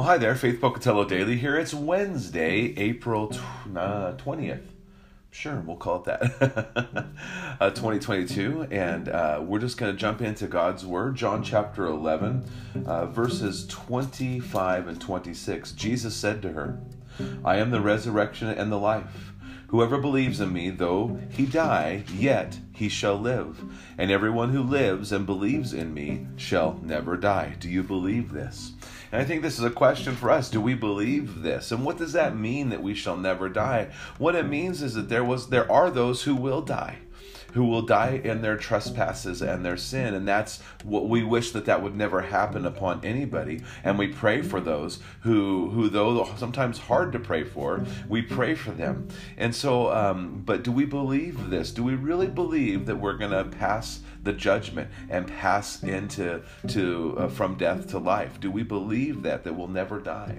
Well, hi there, Faith Pocatello Daily here. It's Wednesday, April tw- uh, 20th. Sure, we'll call it that. uh, 2022. And uh, we're just going to jump into God's Word, John chapter 11, uh, verses 25 and 26. Jesus said to her, I am the resurrection and the life. Whoever believes in me, though he die, yet he shall live. And everyone who lives and believes in me shall never die. Do you believe this? And I think this is a question for us. Do we believe this? And what does that mean that we shall never die? What it means is that there was there are those who will die who will die in their trespasses and their sin. And that's what we wish that that would never happen upon anybody. And we pray for those who who though sometimes hard to pray for we pray for them. And so um, but do we believe this? Do we really believe that we're going to pass the judgment and pass into to uh, from death to life do we believe that that we'll never die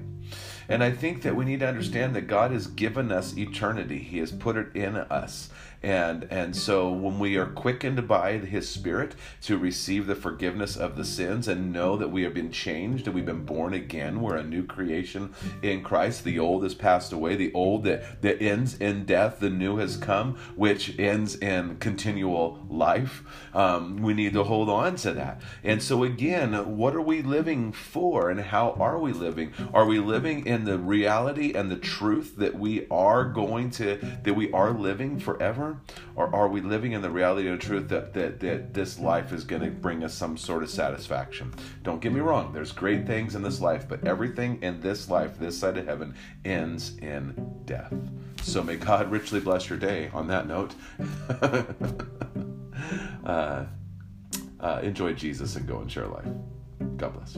and I think that we need to understand that God has given us eternity. He has put it in us. And and so when we are quickened by his spirit to receive the forgiveness of the sins and know that we have been changed and we've been born again, we're a new creation in Christ. The old has passed away, the old that, that ends in death, the new has come, which ends in continual life. Um, Um, we need to hold on to that. And so again, what are we living for and how are we living? Are we living in the reality and the truth that we are going to that we are living forever? Or are we living in the reality and the truth that, that, that this life is going to bring us some sort of satisfaction? Don't get me wrong, there's great things in this life, but everything in this life, this side of heaven, ends in death. So may God richly bless your day on that note. uh, uh, enjoy Jesus and go and share life. God bless.